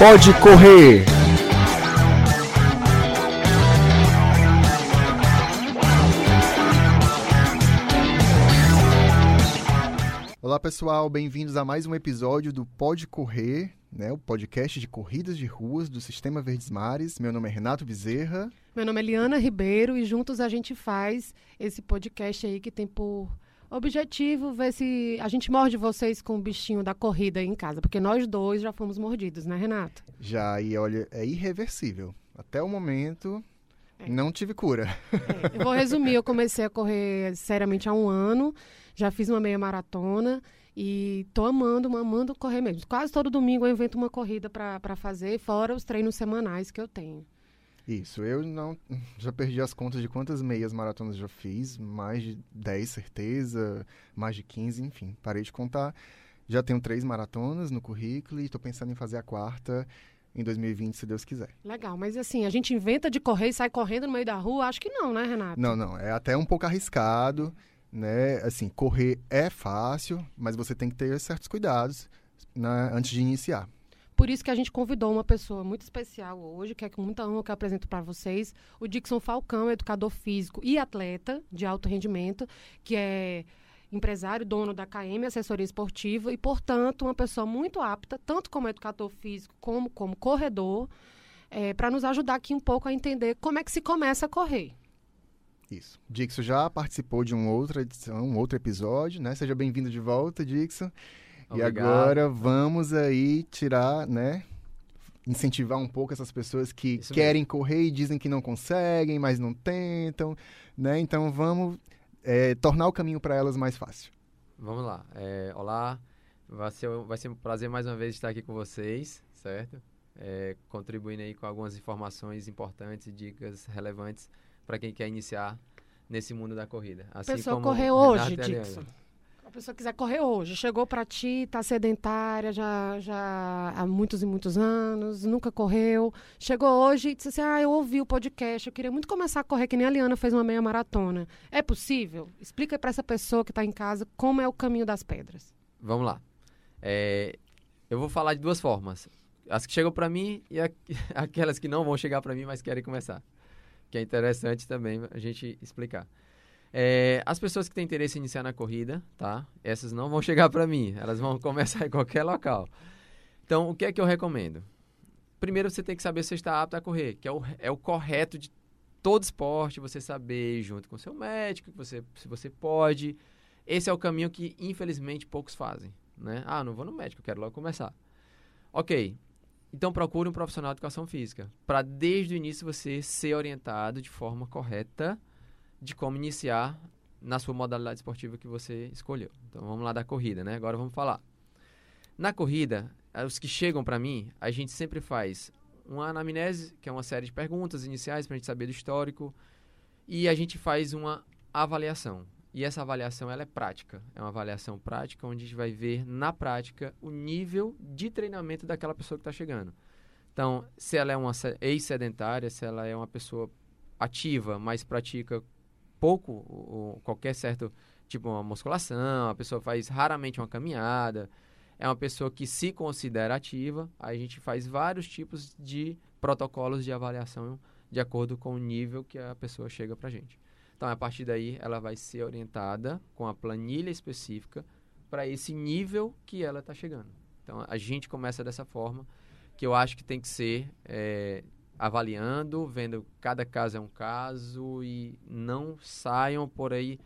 Pode correr. Olá pessoal, bem-vindos a mais um episódio do Pode Correr, né, o podcast de corridas de ruas do Sistema Verdes Mares. Meu nome é Renato Bezerra. Meu nome é Liana Ribeiro e juntos a gente faz esse podcast aí que tem por objetivo ver se a gente morde vocês com o bichinho da corrida aí em casa, porque nós dois já fomos mordidos, né, Renato? Já, e olha, é irreversível. Até o momento, é. não tive cura. É, eu vou resumir, eu comecei a correr seriamente há um ano, já fiz uma meia maratona e tô amando, amando correr mesmo. Quase todo domingo eu invento uma corrida para fazer, fora os treinos semanais que eu tenho. Isso, eu não já perdi as contas de quantas meias maratonas já fiz, mais de 10 certeza, mais de 15, enfim, parei de contar. Já tenho três maratonas no currículo e estou pensando em fazer a quarta em 2020, se Deus quiser. Legal, mas assim, a gente inventa de correr e sai correndo no meio da rua? Acho que não, né, Renato? Não, não, é até um pouco arriscado, né? Assim, correr é fácil, mas você tem que ter certos cuidados né, antes de iniciar. Por isso que a gente convidou uma pessoa muito especial hoje, que é com muita honra que eu apresento para vocês, o Dixon Falcão, educador físico e atleta de alto rendimento, que é empresário, dono da KM Assessoria Esportiva e, portanto, uma pessoa muito apta, tanto como educador físico como como corredor, é, para nos ajudar aqui um pouco a entender como é que se começa a correr. Isso. Dixon já participou de uma outra edição, um outro episódio, né? Seja bem-vindo de volta, Dixon. Obrigado. E agora vamos aí tirar, né? Incentivar um pouco essas pessoas que Isso querem mesmo. correr e dizem que não conseguem, mas não tentam, né? Então vamos é, tornar o caminho para elas mais fácil. Vamos lá. É, olá, vai ser, vai ser um prazer mais uma vez estar aqui com vocês, certo? É, contribuindo aí com algumas informações importantes e dicas relevantes para quem quer iniciar nesse mundo da corrida. Assim Pessoa correr hoje, Dixon a pessoa quiser correr hoje, chegou para ti, está sedentária já, já há muitos e muitos anos, nunca correu, chegou hoje e disse assim, ah, eu ouvi o podcast, eu queria muito começar a correr, que nem a Liana fez uma meia maratona. É possível? Explica para essa pessoa que está em casa como é o caminho das pedras. Vamos lá. É, eu vou falar de duas formas. As que chegam para mim e aquelas que não vão chegar para mim, mas querem começar. Que é interessante também a gente explicar. É, as pessoas que têm interesse em iniciar na corrida, tá? Essas não vão chegar para mim, elas vão começar em qualquer local. Então, o que é que eu recomendo? Primeiro, você tem que saber se você está apto a correr, que é o, é o correto de todo esporte, você saber junto com seu médico, você, se você pode. Esse é o caminho que, infelizmente, poucos fazem, né? Ah, não vou no médico, quero logo começar. Ok, então procure um profissional de educação física, para desde o início você ser orientado de forma correta de como iniciar na sua modalidade esportiva que você escolheu. Então vamos lá da corrida, né? Agora vamos falar. Na corrida, eh, os que chegam para mim, a gente sempre faz uma anamnese, que é uma série de perguntas iniciais para a gente saber do histórico, e a gente faz uma avaliação. E essa avaliação ela é prática. É uma avaliação prática onde a gente vai ver na prática o nível de treinamento daquela pessoa que está chegando. Então, se ela é uma ex-sedentária, se ela é uma pessoa ativa, mas pratica pouco ou qualquer certo tipo uma musculação, a pessoa faz raramente uma caminhada, é uma pessoa que se considera ativa, a gente faz vários tipos de protocolos de avaliação de acordo com o nível que a pessoa chega para a gente. Então, a partir daí, ela vai ser orientada com a planilha específica para esse nível que ela está chegando. Então, a gente começa dessa forma, que eu acho que tem que ser é, avaliando, vendo cada caso é um caso e não saiam por aí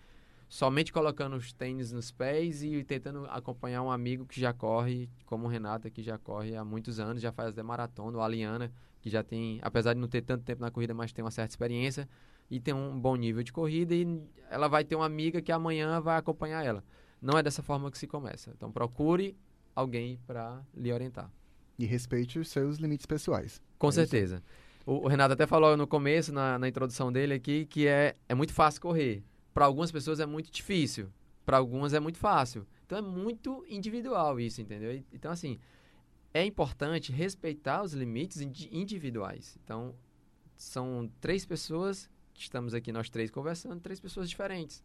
somente colocando os tênis nos pés e tentando acompanhar um amigo que já corre, como o Renato, que já corre há muitos anos, já faz até maratona, ou a Liana, que já tem, apesar de não ter tanto tempo na corrida, mas tem uma certa experiência e tem um bom nível de corrida e ela vai ter uma amiga que amanhã vai acompanhar ela. Não é dessa forma que se começa. Então procure alguém para lhe orientar. E respeite os seus limites pessoais. Com é certeza. Isso. O, o, Renato até falou no começo, na, na introdução dele aqui, que é, é muito fácil correr. Para algumas pessoas é muito difícil. Para algumas é muito fácil. Então é muito individual isso, entendeu? Então, assim, é importante respeitar os limites individuais. Então, são três pessoas estamos aqui, nós três conversando, três pessoas diferentes.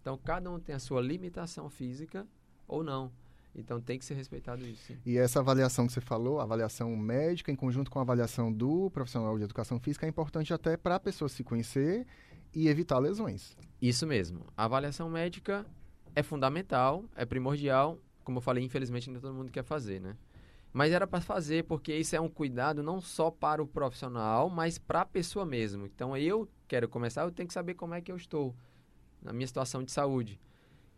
Então, cada um tem a sua limitação física ou não. Então tem que ser respeitado isso. Sim. E essa avaliação que você falou, a avaliação médica, em conjunto com a avaliação do profissional de educação física, é importante até para a pessoa se conhecer e evitar lesões. Isso mesmo. A avaliação médica é fundamental, é primordial. Como eu falei, infelizmente nem todo mundo quer fazer, né? Mas era para fazer porque isso é um cuidado não só para o profissional, mas para a pessoa mesmo. Então eu quero começar, eu tenho que saber como é que eu estou na minha situação de saúde.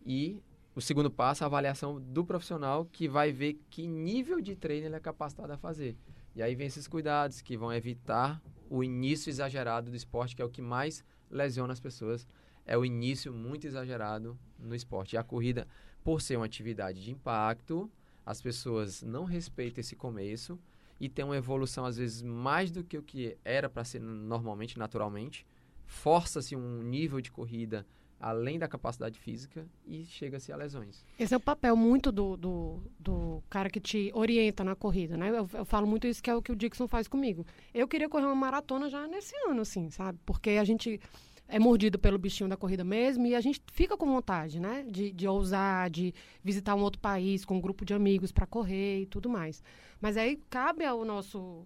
E o segundo passo, a avaliação do profissional que vai ver que nível de treino ele é capacitado a fazer. E aí vem esses cuidados que vão evitar o início exagerado do esporte, que é o que mais lesiona as pessoas. É o início muito exagerado no esporte. E a corrida, por ser uma atividade de impacto, as pessoas não respeitam esse começo e tem uma evolução às vezes mais do que o que era para ser normalmente, naturalmente. Força-se um nível de corrida além da capacidade física e chega-se a lesões. Esse é o papel muito do, do, do cara que te orienta na corrida, né? Eu, eu, falo muito isso que é o que o Dixon faz comigo. Eu queria correr uma maratona já nesse ano, assim, sabe? Porque a gente é mordido pelo bichinho da corrida mesmo e a gente fica com vontade, né? De, de ousar, de visitar um outro país com um grupo de amigos para correr e tudo mais. Mas aí cabe ao nosso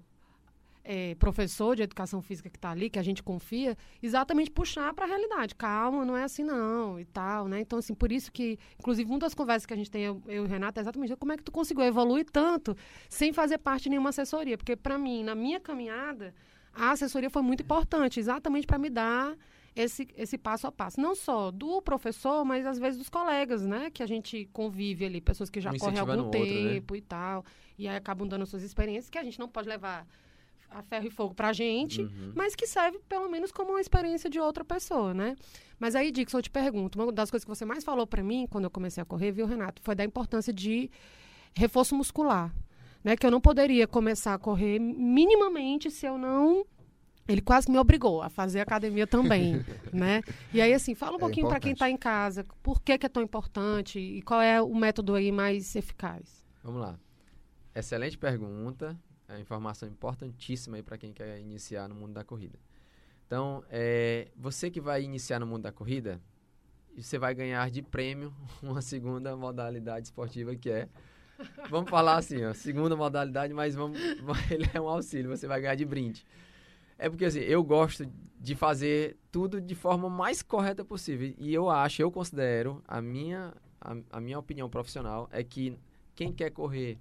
é, professor de educação física que está ali, que a gente confia, exatamente puxar para a realidade. Calma, não é assim não e tal, né? Então, assim, por isso que, inclusive, uma das conversas que a gente tem, eu, eu e o Renato, é exatamente como é que tu conseguiu evoluir tanto sem fazer parte de nenhuma assessoria. Porque, para mim, na minha caminhada, a assessoria foi muito importante, exatamente para me dar esse, esse passo a passo. Não só do professor, mas às vezes dos colegas, né? Que a gente convive ali, pessoas que já um correm há algum tempo outro, né? e tal. E aí acabam dando suas experiências que a gente não pode levar a ferro e fogo pra gente, uhum. mas que serve pelo menos como uma experiência de outra pessoa, né? Mas aí, Dixon, eu te pergunto, uma das coisas que você mais falou para mim quando eu comecei a correr, viu, Renato, foi da importância de reforço muscular, né? Que eu não poderia começar a correr minimamente se eu não ele quase me obrigou a fazer academia também, né? E aí, assim, fala um é pouquinho para quem está em casa, por que, que é tão importante e qual é o método aí mais eficaz? Vamos lá. Excelente pergunta é informação importantíssima aí para quem quer iniciar no mundo da corrida. Então, é, você que vai iniciar no mundo da corrida, você vai ganhar de prêmio uma segunda modalidade esportiva que é vamos falar assim, ó, segunda modalidade, mas vamos, ele é um auxílio, você vai ganhar de brinde. É porque assim, eu gosto de fazer tudo de forma mais correta possível. E eu acho, eu considero, a minha, a, a minha opinião profissional é que quem quer correr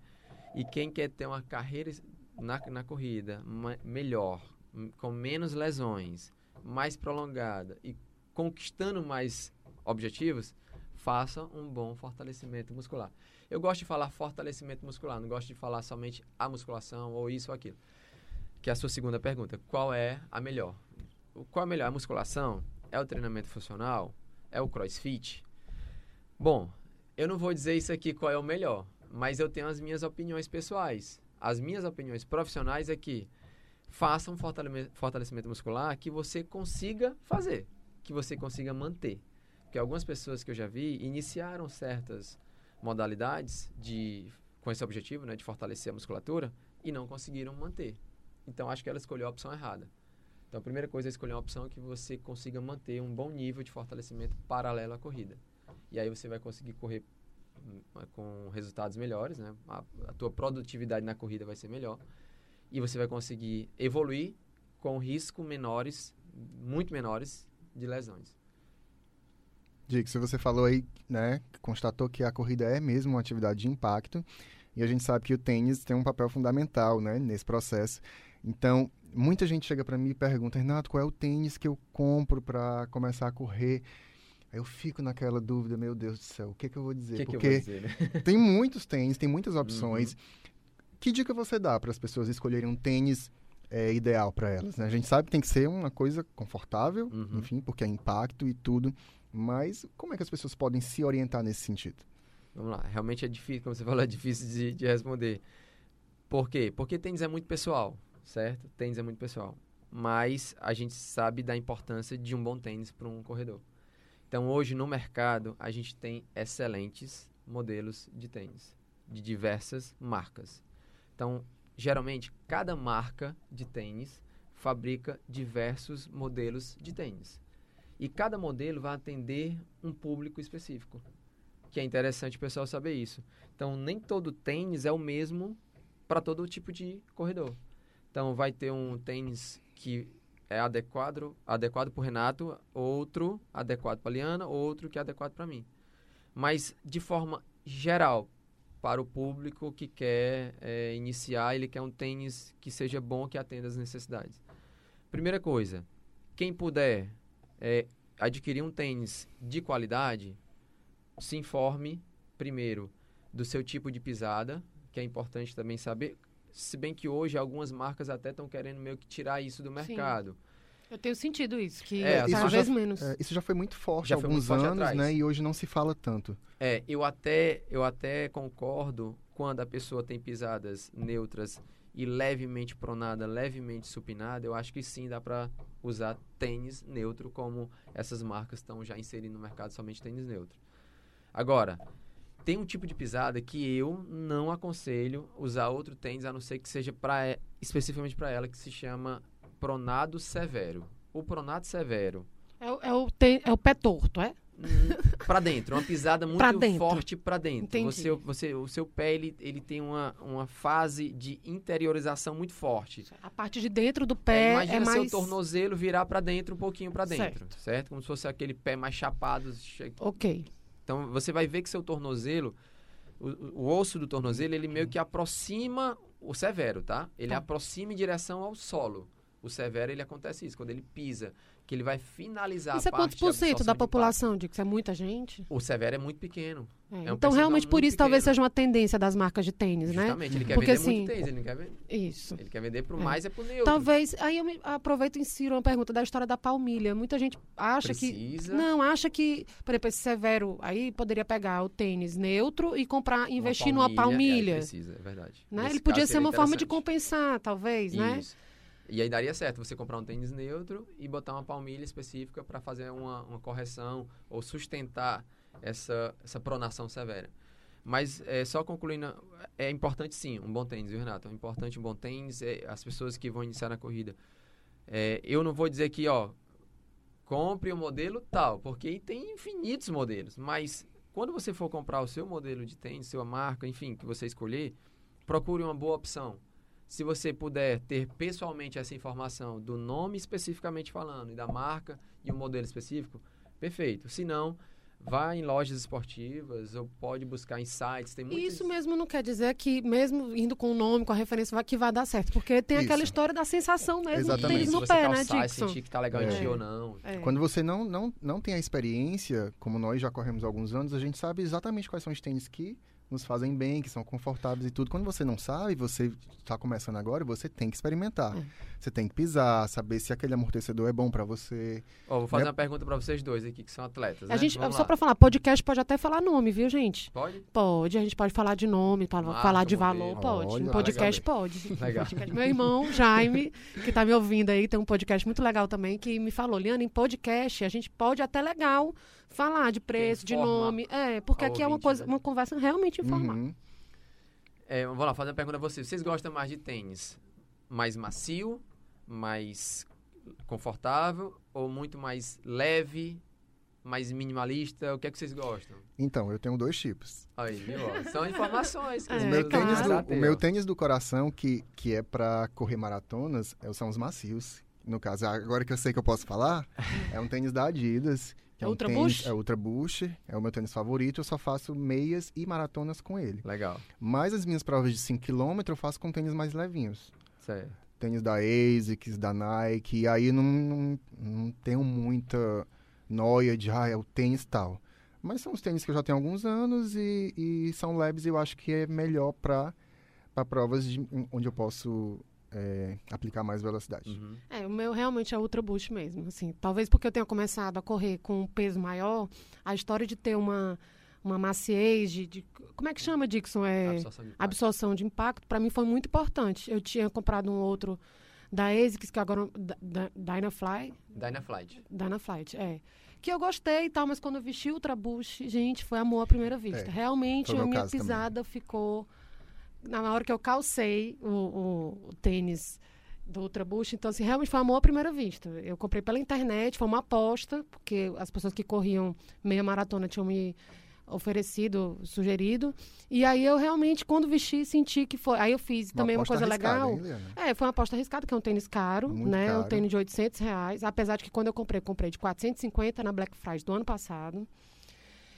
e quem quer ter uma carreira na, na corrida melhor, com menos lesões, mais prolongada e conquistando mais objetivos, faça um bom fortalecimento muscular. Eu gosto de falar fortalecimento muscular, não gosto de falar somente a musculação ou isso ou aquilo. Que é a sua segunda pergunta. Qual é a melhor? Qual é a melhor? A musculação? É o treinamento funcional? É o crossfit? Bom, eu não vou dizer isso aqui qual é o melhor, mas eu tenho as minhas opiniões pessoais as minhas opiniões profissionais é que faça um fortalecimento muscular que você consiga fazer, que você consiga manter. Porque algumas pessoas que eu já vi iniciaram certas modalidades de com esse objetivo, né, de fortalecer a musculatura e não conseguiram manter. Então acho que ela escolheu a opção errada. Então a primeira coisa é escolher uma opção que você consiga manter um bom nível de fortalecimento paralelo à corrida. E aí você vai conseguir correr com resultados melhores, né? A, a, tua produtividade na corrida vai ser melhor e você vai conseguir evoluir com risco menores, muito menores de lesões. Dick, se você falou aí, né, constatou que a corrida é mesmo uma atividade de impacto e a gente sabe que o tênis tem um papel fundamental, né, nesse processo. Então, muita gente chega para mim e pergunta, Renato, qual é o tênis que eu compro para começar a correr? Aí eu fico naquela dúvida, meu Deus do céu, o que, que eu vou dizer? Que Porque que dizer, né? tem muitos tênis, tem muitas opções. Uhum. Que dica você dá para as pessoas escolherem um tênis é, ideal para elas? Né? A gente sabe que tem que ser uma coisa confortável, uhum. enfim, porque é impacto e tudo. Mas como é que as pessoas podem se orientar nesse sentido? Vamos lá, realmente é difícil, como você falou, é difícil de, de responder. Por quê? Porque tênis é muito pessoal, certo? Tênis é muito pessoal. Mas a gente sabe da importância de um bom tênis para um corredor. Então, hoje no mercado, a gente tem excelentes modelos de tênis, de diversas marcas. Então, geralmente, cada marca de tênis fabrica diversos modelos de tênis. E cada modelo vai atender um público específico. que é interessante o pessoal saber isso. Então, nem todo tênis é o mesmo para todo tipo de corredor. Então, vai ter um tênis que é adequado adequado para o Renato, outro adequado para a Liana, outro que é adequado para mim. Mas, de forma geral, para o público que quer é, iniciar, ele quer um tênis que seja bom, que atenda às necessidades. Primeira coisa, quem puder é, adquirir um tênis de qualidade, se informe primeiro do seu tipo de pisada, que é importante também saber. Se bem que hoje algumas marcas até estão querendo meio que tirar isso do mercado. Sim. Eu tenho sentido isso, que é, cada vez já, menos. É, isso já foi muito forte há alguns forte anos, atrás. né? E hoje não se fala tanto. É, eu até, eu até concordo quando a pessoa tem pisadas neutras e levemente pronada, levemente supinada, eu acho que sim dá para usar tênis neutro, como essas marcas estão já inserindo no mercado somente tênis neutro. Agora, tem um tipo de pisada que eu não aconselho usar outro tênis, a não ser que seja pra, especificamente para ela, que se chama pronado severo. O pronado severo. É, é, o, tem, é o pé torto, é? Hum, para dentro, uma pisada muito forte para dentro. Entendi. Você, você, o seu pé ele, ele tem uma, uma fase de interiorização muito forte. A parte de dentro do pé é, imagina é mais... seu tornozelo virar para dentro um pouquinho para dentro, certo. certo. Como se fosse aquele pé mais chapado. Ok. Então você vai ver que seu tornozelo, o, o osso do tornozelo, ele meio que aproxima o severo, tá? Ele tá. aproxima em direção ao solo. O severo, ele acontece isso, quando ele pisa, que ele vai finalizar isso a parte Isso é quantos por cento da população, Dick? Isso é muita gente? O severo é muito pequeno. É, é um então, realmente, por isso, pequeno. talvez seja uma tendência das marcas de tênis, Justamente, né? Justamente, ele quer Porque, vender assim, muito tênis, ele não quer vender. Isso. Ele quer vender pro é. mais, é pro neutro. Talvez, aí eu me, aproveito e insiro uma pergunta da história da palmilha. Muita gente acha Precisa. que... Não, acha que, por exemplo, esse severo, aí poderia pegar o tênis neutro e comprar, investir palmilha, numa palmilha. precisa, é verdade. Né? Ele podia ser uma forma de compensar, talvez, né? isso. né? E aí daria certo você comprar um tênis neutro e botar uma palmilha específica para fazer uma, uma correção ou sustentar essa, essa pronação severa. Mas é, só concluindo, é importante sim um bom tênis, viu, Renato? É importante um bom tênis, é, as pessoas que vão iniciar na corrida. É, eu não vou dizer que, ó, compre o um modelo tal, porque tem infinitos modelos, mas quando você for comprar o seu modelo de tênis, sua marca, enfim, que você escolher, procure uma boa opção se você puder ter pessoalmente essa informação do nome especificamente falando e da marca e o modelo específico, perfeito. Se não, vá em lojas esportivas ou pode buscar em sites. Tem muitos... Isso mesmo não quer dizer que, mesmo indo com o nome, com a referência, vai, que vai dar certo. Porque tem Isso. aquela história da sensação mesmo Exatamente. no Se pé, né, Dixon? sentir que tá legal é. em ti ou não. É. Quando você não, não, não tem a experiência, como nós já corremos há alguns anos, a gente sabe exatamente quais são os tênis que nos fazem bem, que são confortáveis e tudo. Quando você não sabe, você está começando agora, você tem que experimentar. É. Você tem que pisar, saber se aquele amortecedor é bom para você. Oh, vou fazer né? uma pergunta para vocês dois aqui, que são atletas. A né? gente, só para falar, podcast pode até falar nome, viu, gente? Pode? Pode, a gente pode falar de nome, falar de valor, pode. Olha, podcast legal. pode. Legal. Meu irmão, Jaime, que está me ouvindo aí, tem um podcast muito legal também, que me falou, Liana, em podcast a gente pode até legal falar de preço, de nome. É, porque aqui ouvinte, é uma coisa, né? uma conversa realmente informal. Uhum. É, vamos lá, fazer uma pergunta a vocês. Vocês gostam mais de tênis mais macio, mais confortável ou muito mais leve, mais minimalista? O que é que vocês gostam? Então, eu tenho dois tipos. Aí, viu? São informações. É, o, meu tênis do, o meu tênis do coração, que, que é para correr maratonas, é são os macios. No caso, agora que eu sei que eu posso falar, é um tênis da Adidas. É, Ultra um tênis, Bush? É Ultra Bush, é o meu tênis favorito, eu só faço meias e maratonas com ele. Legal. Mas as minhas provas de 5km eu faço com tênis mais levinhos. Certo. Tênis da ASICS, da Nike, e aí não, não, não tenho muita noia de, ah, é o tênis tal. Mas são os tênis que eu já tenho há alguns anos e, e são leves e eu acho que é melhor para provas de, onde eu posso é, aplicar mais velocidade. Uhum. É, o meu realmente é Ultra Boost mesmo. Assim, talvez porque eu tenha começado a correr com um peso maior, a história de ter uma, uma maciez, de, de como é que chama, Dixon? É, absorção de impacto, absorção de impacto para mim foi muito importante. Eu tinha comprado um outro da ASICS, que agora... Da, da, Dynafly? Dynaflight. Dynaflight, é que eu gostei e tal, mas quando eu vesti o Ultra Boost, gente, foi amor à primeira vista. É, Realmente a minha pisada também. ficou na hora que eu calcei o, o, o tênis do Ultra Boost, então assim, realmente foi amor à primeira vista. Eu comprei pela internet, foi uma aposta, porque as pessoas que corriam meia maratona tinham me oferecido, sugerido. E aí eu realmente, quando vesti, senti que foi. Aí eu fiz Uma também uma coisa legal. hein? É, foi uma aposta arriscada, que é um tênis caro, Muito né? caro. Um tênis de 800 reais. Apesar de que quando eu comprei, eu comprei de 450 na Black Friday do ano passado.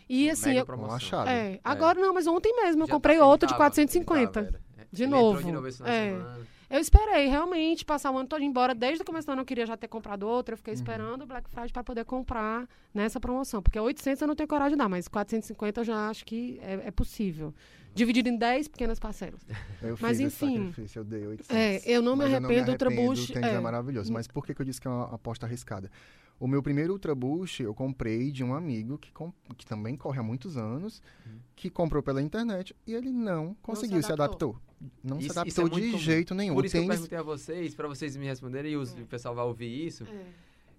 E assim, Mega eu, promoção. achado. é, agora não, mas ontem mesmo eu Já comprei tá- ele outro de tava, 450. ele tava, era. De novo. De novo esse É. semana. Eu esperei realmente passar o ano todo embora. Desde o começo do ano eu queria já ter comprado outro. Eu fiquei Uhum. esperando o Black Friday para poder comprar nessa promoção. Porque 800 eu não tenho coragem de dar, mas 450 eu já acho que é, é possível. Dividido em 10 pequenas parcelas. Eu Mas, fiz esse enfim. sacrifício, eu dei 800. É, eu não me arrependo do Ultra Boost. O tênis é. é. maravilhoso. Mas por que, que eu disse que é uma aposta arriscada? O meu primeiro Ultra Boost eu comprei de um amigo que, com- que também corre há muitos anos, Uhum. que comprou pela internet e ele não conseguiu se, adaptou. adaptou. Não Isso- se é adaptou muito de comum. jeito nenhum. Por isso que eu tênis perguntei a vocês, para vocês me responderem e os- É. o pessoal vai ouvir isso. É.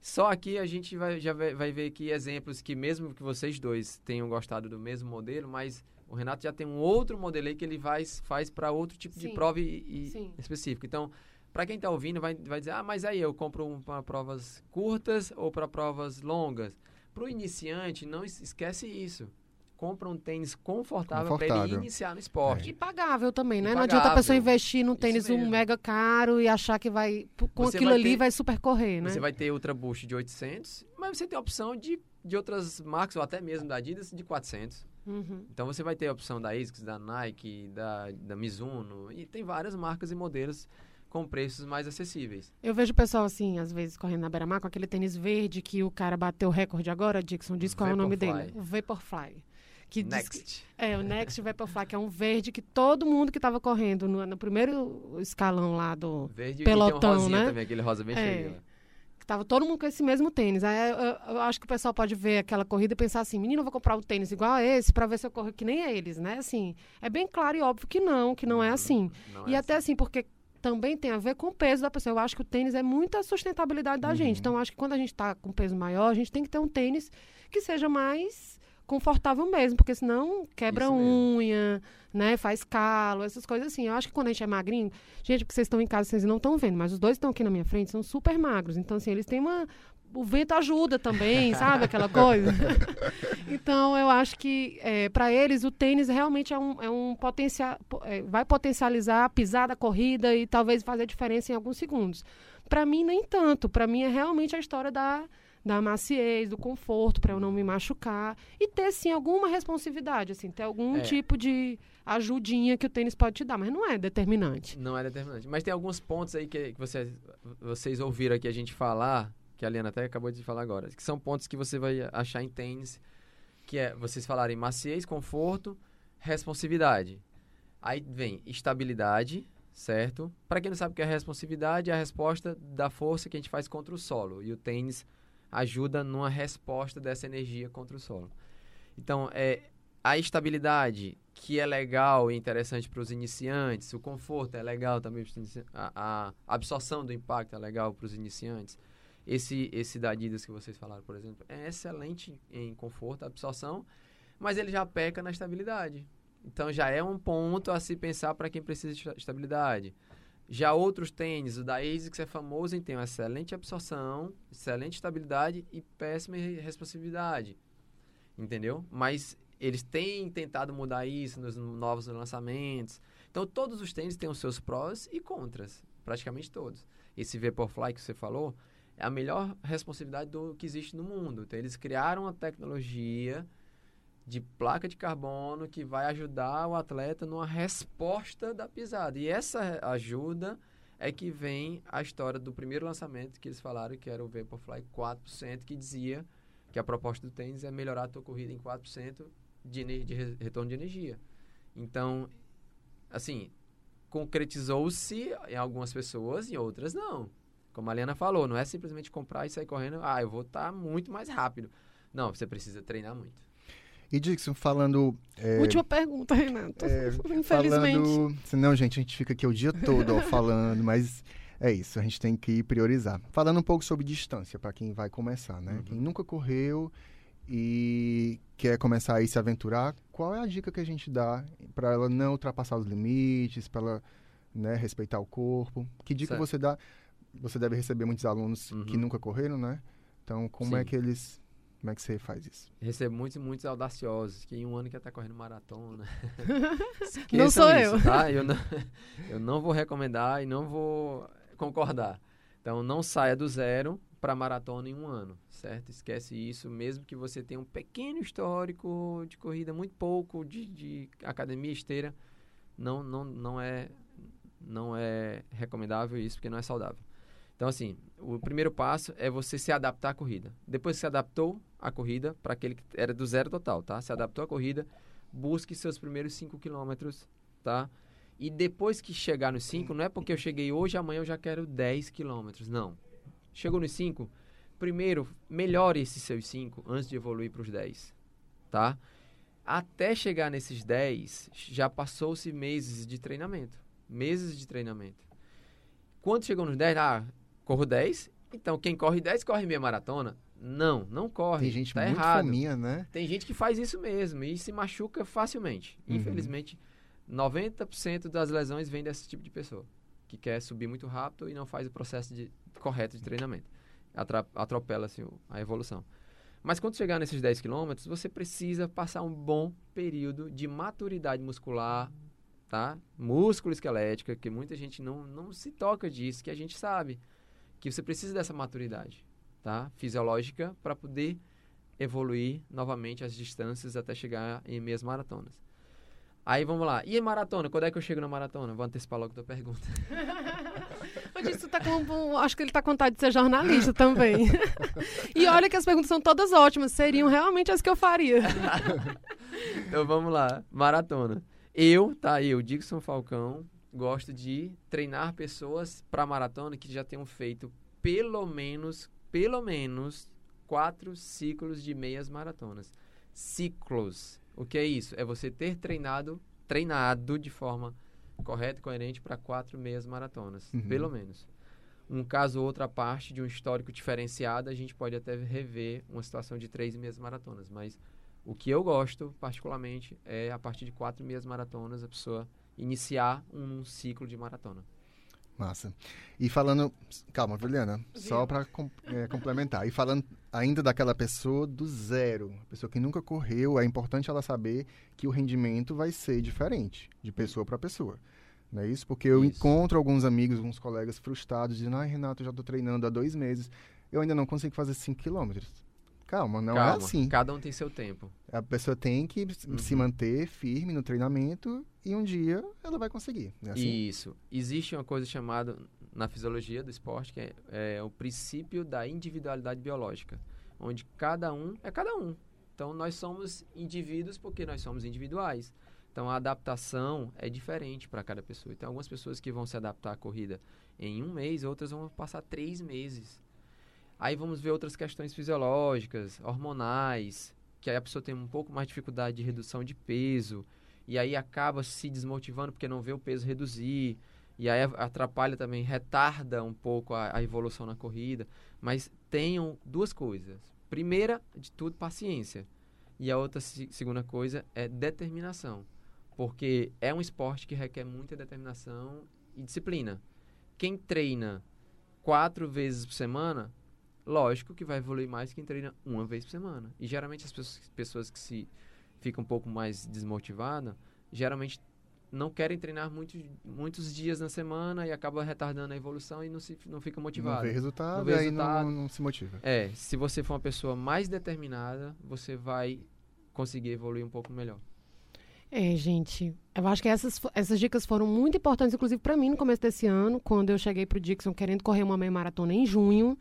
Só aqui a gente vai, já vai, vai ver aqui exemplos que mesmo que vocês dois tenham gostado do mesmo modelo, mas o Renato já tem um outro modelo aí que ele vai, faz para outro tipo de Sim. prova e, e Sim. específico. Então, para quem está ouvindo, vai, vai dizer, ah, mas aí eu compro para provas curtas ou para provas longas. Para o iniciante, não es- esquece isso. Compra um tênis confortável, para ele Confortável. iniciar no esporte. E pagável também, né? Não adianta a pessoa investir num tênis um mega caro e achar que vai, com Você aquilo vai ali, ter- vai super correr, né? Você vai ter Ultra Boost de 800, mas você tem a opção de, de outras marcas, ou até mesmo da Adidas, de 400. Uhum. Então você vai ter a opção da ASICS, da Nike, da, da Mizuno, e tem várias marcas e modelos com preços mais acessíveis. Eu vejo o pessoal assim, às vezes, correndo na beira-mar com aquele tênis verde que o cara bateu o recorde agora, Dixon, diz qual é o nome dele. O Vaporfly. Que diz que- Next. é, o Next Vaporfly, que é um verde que todo mundo que estava correndo no, no primeiro escalão lá do... Verde Pelotão, né? também, aquele rosa bem É. cheio. né? tava todo mundo com esse mesmo tênis. Aí eu, eu- eu acho que o pessoal pode ver aquela corrida e pensar assim, menino, eu vou comprar um tênis igual a esse para ver se eu corro que nem eles, né? Assim, é bem claro e óbvio que não, que não é assim. Não E é até assim, porque também tem a ver com o peso da pessoa. Eu acho que o tênis é muita sustentabilidade da Uhum. gente. Então, eu acho que quando a gente está com peso maior, a gente tem que ter um tênis que seja mais confortável mesmo, porque senão quebra unha, né? Faz calo, essas coisas assim. Eu acho que quando a gente é magrinho, gente, porque vocês estão em casa, vocês não estão vendo, mas os dois estão aqui na minha frente, são super magros. Então, assim, eles têm uma. O vento ajuda também, sabe? Aquela coisa. então, eu acho que para eles o tênis realmente é um, é um potencial. é, vai potencializar a pisada, a corrida e talvez fazer diferença em alguns segundos. Para mim, nem tanto. Para mim, é realmente a história da, da maciez, do conforto, para eu não me machucar. E ter, sim, alguma responsividade, assim, ter algum É. tipo de ajudinha que o tênis pode te dar, mas não é determinante. Não é determinante. Mas tem alguns pontos aí que, que você, vocês ouviram aqui a gente falar, que a Liana até acabou de falar agora, que são pontos que você vai achar em tênis, que é vocês falarem maciez, conforto, responsividade. Aí vem estabilidade, certo? Para quem não sabe o que é responsividade, é a resposta da força que a gente faz contra o solo. E o tênis ajuda numa resposta dessa energia contra o solo. Então, é a estabilidade, que é legal e interessante para os iniciantes, o conforto é legal também a, a absorção do impacto é legal para os iniciantes. Esse, esse da Adidas que vocês falaram, por exemplo, é excelente em conforto, absorção, mas ele já peca na estabilidade. Então já é um ponto a se pensar para quem precisa de esta- estabilidade. Já outros tênis, o da ASICS é famoso em ter uma excelente absorção, excelente estabilidade e péssima re- responsividade. Entendeu? Mas eles têm tentado mudar isso nos novos lançamentos. Então todos os tênis têm os seus prós e contras, praticamente todos. Esse Vaporfly que você falou é a melhor responsividade do que existe no mundo. Então eles criaram uma tecnologia de placa de carbono que vai ajudar o atleta numa resposta da pisada. E essa ajuda é que vem a história do primeiro lançamento que eles falaram, que era o Vaporfly 4%, que dizia que a proposta do tênis é melhorar a tua corrida em 4% de, de re- retorno de energia. Então, assim, concretizou-se em algumas pessoas e outras não. Como a Liana falou, não é simplesmente comprar e sair correndo, ah, eu vou estar muito mais rápido. Não, você precisa treinar muito. E Dixon, falando. é, Última pergunta, Renato. é, Infelizmente. Falando, senão, gente, a gente fica aqui o dia todo ó, falando, mas é isso, a gente tem que priorizar. Falando um pouco sobre distância, para quem vai começar, né? Uhum. Quem nunca correu e quer começar a se aventurar, qual é a dica que a gente dá para ela não ultrapassar os limites, para ela né, respeitar o corpo? Que dica Certo. você dá? Você deve receber muitos alunos que Uhum. nunca correram, né? Então, como é Sim. que eles Como é que você faz isso? Recebo muitos, muitos audaciosos, que em um ano quer estar correndo maratona. não sou isso, eu. Tá? Eu, não, eu não vou recomendar e não vou concordar. Então, não saia do zero para maratona em um ano, certo? Esquece isso, mesmo que você tenha um pequeno histórico de corrida, muito pouco de, de academia esteira, não, não, não, é, não é recomendável isso, porque não é saudável. Então, assim, o primeiro passo é você se adaptar à corrida. Depois que se adaptou à corrida, para aquele que era do zero total, tá? Se adaptou à corrida, busque seus primeiros 5 quilômetros, tá? E depois que chegar nos 5, não é porque eu cheguei hoje, amanhã eu já quero 10 quilômetros. Não. Chegou nos 5, primeiro, melhore esses seus 5 antes de evoluir para os 10, tá? Até chegar nesses 10, já passou-se meses de treinamento. Meses de treinamento. Quando chegou nos 10, ah, corro 10, então quem corre 10 corre meia maratona. Não, não corre. Tem gente tá muito errado. fominha, né? Tem gente que faz isso mesmo e se machuca facilmente. Uhum. Infelizmente, 90% das lesões vem desse tipo de pessoa que quer subir muito rápido e não faz o processo de, correto de treinamento. Atropela assim, a evolução. Mas quando chegar nesses 10 quilômetros, você precisa passar um bom período de maturidade muscular, tá? Músculo esquelética, que muita gente não, não se toca disso, que a gente sabe que você precisa dessa maturidade, tá? Fisiológica para poder evoluir novamente as distâncias até chegar em meias maratonas. Aí vamos lá. E em maratona? Quando é que eu chego na maratona? Vou antecipar logo a tua pergunta. Hoje tá com, acho que ele está com vontade de ser jornalista também. e olha que as perguntas são todas ótimas. Seriam realmente as que eu faria. então vamos lá. Maratona. Eu, tá? Eu, Dixon Falcão, gosto de treinar pessoas para maratona que já tenham feito pelo menos, pelo menos, quatro ciclos de meias maratonas. Ciclos. O que é isso? É você ter treinado, treinado de forma correta e coerente para quatro meias maratonas, Uhum. pelo menos. Um caso ou outra parte de um histórico diferenciado, a gente pode até rever uma situação de três meias maratonas, mas o que eu gosto, particularmente, é a partir de quatro meias maratonas a pessoa iniciar um ciclo de maratona. Massa. E falando. Calma, Juliana, só para complementar. E falando ainda daquela pessoa do zero, a pessoa que nunca correu, é importante ela saber que o rendimento vai ser diferente de pessoa para pessoa. Não é isso? Porque eu Isso. encontro alguns amigos, alguns colegas frustrados, dizendo: ai, Renato, eu já estou treinando há dois meses, eu ainda não consigo fazer 5 quilômetros. Calma, não Calma, é assim. Cada um tem seu tempo. A pessoa tem que Uhum. se manter firme no treinamento e um dia ela vai conseguir. É assim? Isso. Existe uma coisa chamada na fisiologia do esporte que é, é o princípio da individualidade biológica, onde cada um é cada um. Então nós somos indivíduos porque nós somos individuais. Então a adaptação é diferente para cada pessoa. Então algumas pessoas que vão se adaptar à corrida em um mês, outras vão passar três meses. Aí vamos ver outras questões fisiológicas, hormonais, que aí a pessoa tem um pouco mais de dificuldade de redução de peso, e aí acaba se desmotivando porque não vê o peso reduzir, e aí atrapalha também, retarda um pouco a, a evolução na corrida. Mas tenham duas coisas. Primeira de tudo, paciência. E a outra se- segunda coisa é determinação. Porque é um esporte que requer muita determinação e disciplina. Quem treina quatro vezes por semana, lógico que vai evoluir mais que quem treina uma vez por semana. E geralmente as pessoas, pessoas que se ficam um pouco mais desmotivadas, geralmente não querem treinar muitos, muitos dias na semana e acaba retardando a evolução e não, se, não fica Não motivado. vê resultado Não vê e aí resultado. Não, não se motiva. É, se você for uma pessoa mais determinada, você vai conseguir evoluir um pouco melhor. É, gente, eu acho que essas, essas dicas foram muito importantes, inclusive para mim no começo desse ano, quando eu cheguei pro Dixon querendo correr uma meia maratona em junho.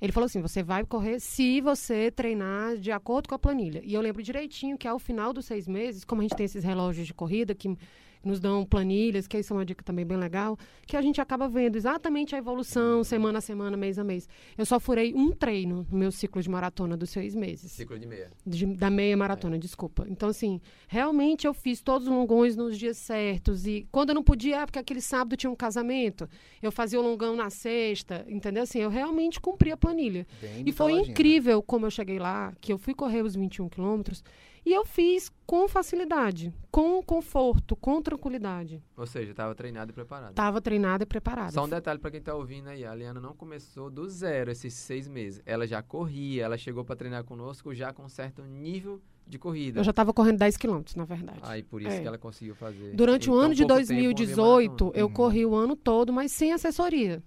Ele falou assim: você vai correr se você treinar de acordo com a planilha. E eu lembro direitinho que ao final dos seis meses, como a gente tem esses relógios de corrida que nos dão planilhas, que isso é uma dica também bem legal, que a gente acaba vendo exatamente a evolução, semana a semana, mês a mês. Eu só furei um treino no meu ciclo de maratona dos seis meses. Ciclo de meia. De- da meia maratona, desculpa. Então, assim, realmente eu fiz todos os longões nos dias certos. E quando eu não podia, é porque aquele sábado tinha um casamento, eu fazia o longão na sexta, entendeu? Assim, eu realmente cumpri a planilha. Bem E foi né? incrível como eu cheguei lá, que eu fui correr os 21 quilômetros, E eu fiz com facilidade, com conforto, com tranquilidade. Ou seja, estava treinado e preparado. Estava treinada e preparada. Só um detalhe para quem está ouvindo aí, a Liana não começou do zero esses seis meses. Ela já corria, ela chegou para treinar conosco já com certo nível de corrida. Eu já estava correndo 10 quilômetros, na verdade. Aí por isso É. que ela conseguiu fazer. Durante o Em tão ano de pouco tempo, uma meia 2018, maratona. eu Uhum. corri o ano todo, mas sem assessoria.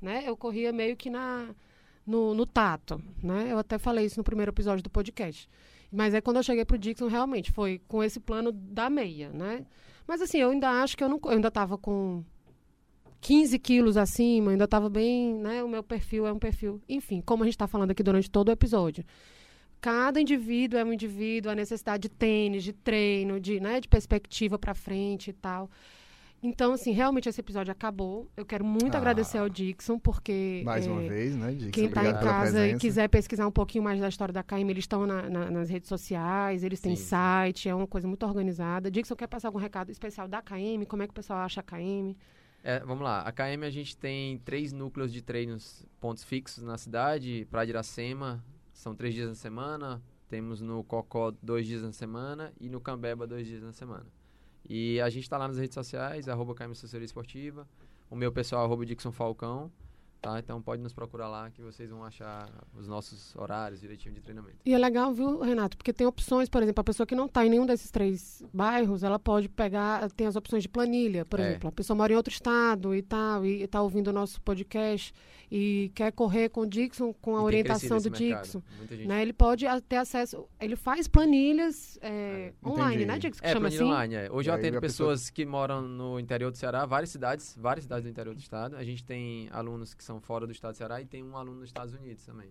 Né? Eu corria meio que na, no, no tato. Né? Eu até falei isso no primeiro episódio do podcast. Mas é quando eu cheguei pro Dixon, realmente, foi com esse plano da meia, né? Mas assim, eu ainda acho que eu não. Eu ainda estava com 15 quilos acima, ainda estava bem, né? O meu perfil é um perfil. Enfim, como a gente está falando aqui durante todo o episódio. Cada indivíduo é um indivíduo, a necessidade de tênis, de treino, de, né, de perspectiva para frente e tal. Então, assim, realmente esse episódio acabou. Eu quero muito Ah. agradecer ao Dixon, porque. Mais é, uma vez, né, Dixon? quem está em casa e quiser pesquisar um pouquinho mais da história da KM, eles estão na- na- nas redes sociais, eles têm sim. site, é uma coisa muito organizada. Dixon, quer passar algum recado especial da KM? Como é que o pessoal acha a KM? É, vamos lá, a KM a gente tem três núcleos de treinos, pontos fixos na cidade, Praia de Iracema, são três dias na semana, temos no Cocó dois dias na semana e no Cambeba dois dias na semana. E a gente está lá nas redes sociais, arroba KM Assessoria Esportiva, o meu pessoal arroba Dixon Falcão, tá? Então pode nos procurar lá que vocês vão achar os nossos horários direitinho de treinamento. E é legal, viu, Renato? Porque tem opções, por exemplo, a pessoa que não está em nenhum desses três bairros, ela pode pegar, tem as opções de planilha, por É. exemplo. A pessoa mora em outro estado e tal, e está ouvindo o nosso podcast e quer correr com o Dixon, com a E orientação do. Dixon. Muita gente Né? Ele pode ter acesso, ele faz planilhas é, É, online, entendi. né, Dixon? Que É, chama assim? online. é. Hoje E eu atendo a pessoa- pessoas que moram no interior do Ceará, várias cidades, várias cidades do interior do estado. A gente tem alunos que são fora do estado do Ceará e tem um aluno nos Estados Unidos também.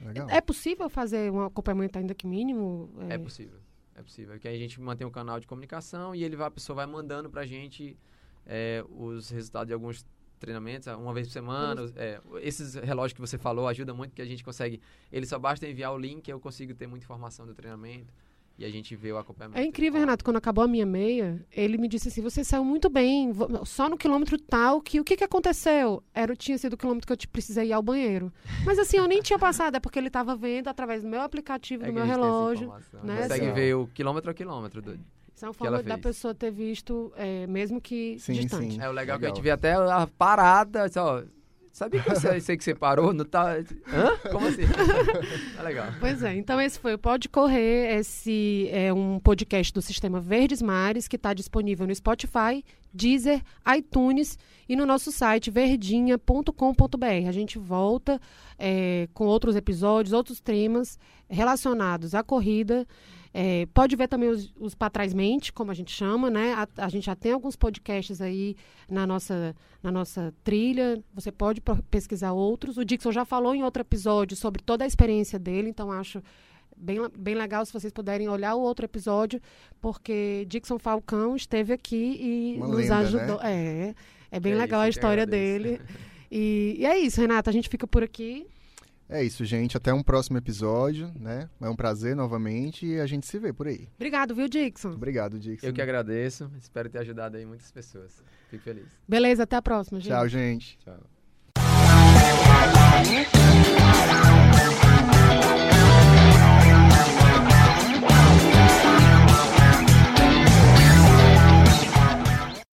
Legal. É possível fazer um acompanhamento ainda que mínimo? É, possível. É possível. Porque aí a gente mantém um canal de comunicação e ele vai, a pessoa vai mandando pra gente é, os resultados de alguns treinamentos, uma vez por semana. É, esses relógios que você falou ajudam muito, porque a gente consegue. Ele só basta enviar o link, eu consigo ter muita informação do treinamento e a gente vê o acompanhamento. É incrível, Renato, quando acabou a minha meia, ele me disse assim, você saiu muito bem, só no quilômetro tal, que o que, que aconteceu? Era, tinha sido o quilômetro que eu te precisei ir ao banheiro. Mas assim, eu nem tinha passado, é porque ele estava vendo através do meu aplicativo, É do meu relógio. informação. né? Consegue Legal. ver o quilômetro a quilômetro. Do... Isso é uma forma da fez. pessoa ter visto, é, mesmo que Sim, distante. sim. É o legal, que a Legal. gente vê até a parada, só, sabia que você, que você parou, não tá... Hã? Como assim? é legal. Pois é, então esse foi o Pode Correr, esse é um podcast do Sistema Verdes Mares que está disponível no Spotify, Deezer, iTunes e no nosso site verdinha.com.br. A gente volta é, com outros episódios, outros temas relacionados à corrida. É, pode ver também os, os mente, como a gente chama, né? A, a gente já tem alguns podcasts aí na nossa, na nossa trilha. Você pode pesquisar outros. O Dixon já falou em outro episódio sobre toda a experiência dele, então acho bem, bem legal se vocês puderem olhar o outro episódio, porque Dixon Falcão esteve aqui e Uma nos lenda, ajudou. É, é bem É legal isso, a história dele. E, e é isso, Renata. A gente fica por aqui. É isso, gente. Até um próximo episódio, né? É um prazer novamente e a gente se vê por aí. Obrigado, viu, Dixon? Obrigado, Dixon. Eu que agradeço, espero ter ajudado aí muitas pessoas. Fico feliz. Beleza, até a próxima, gente. Tchau, gente. Tchau.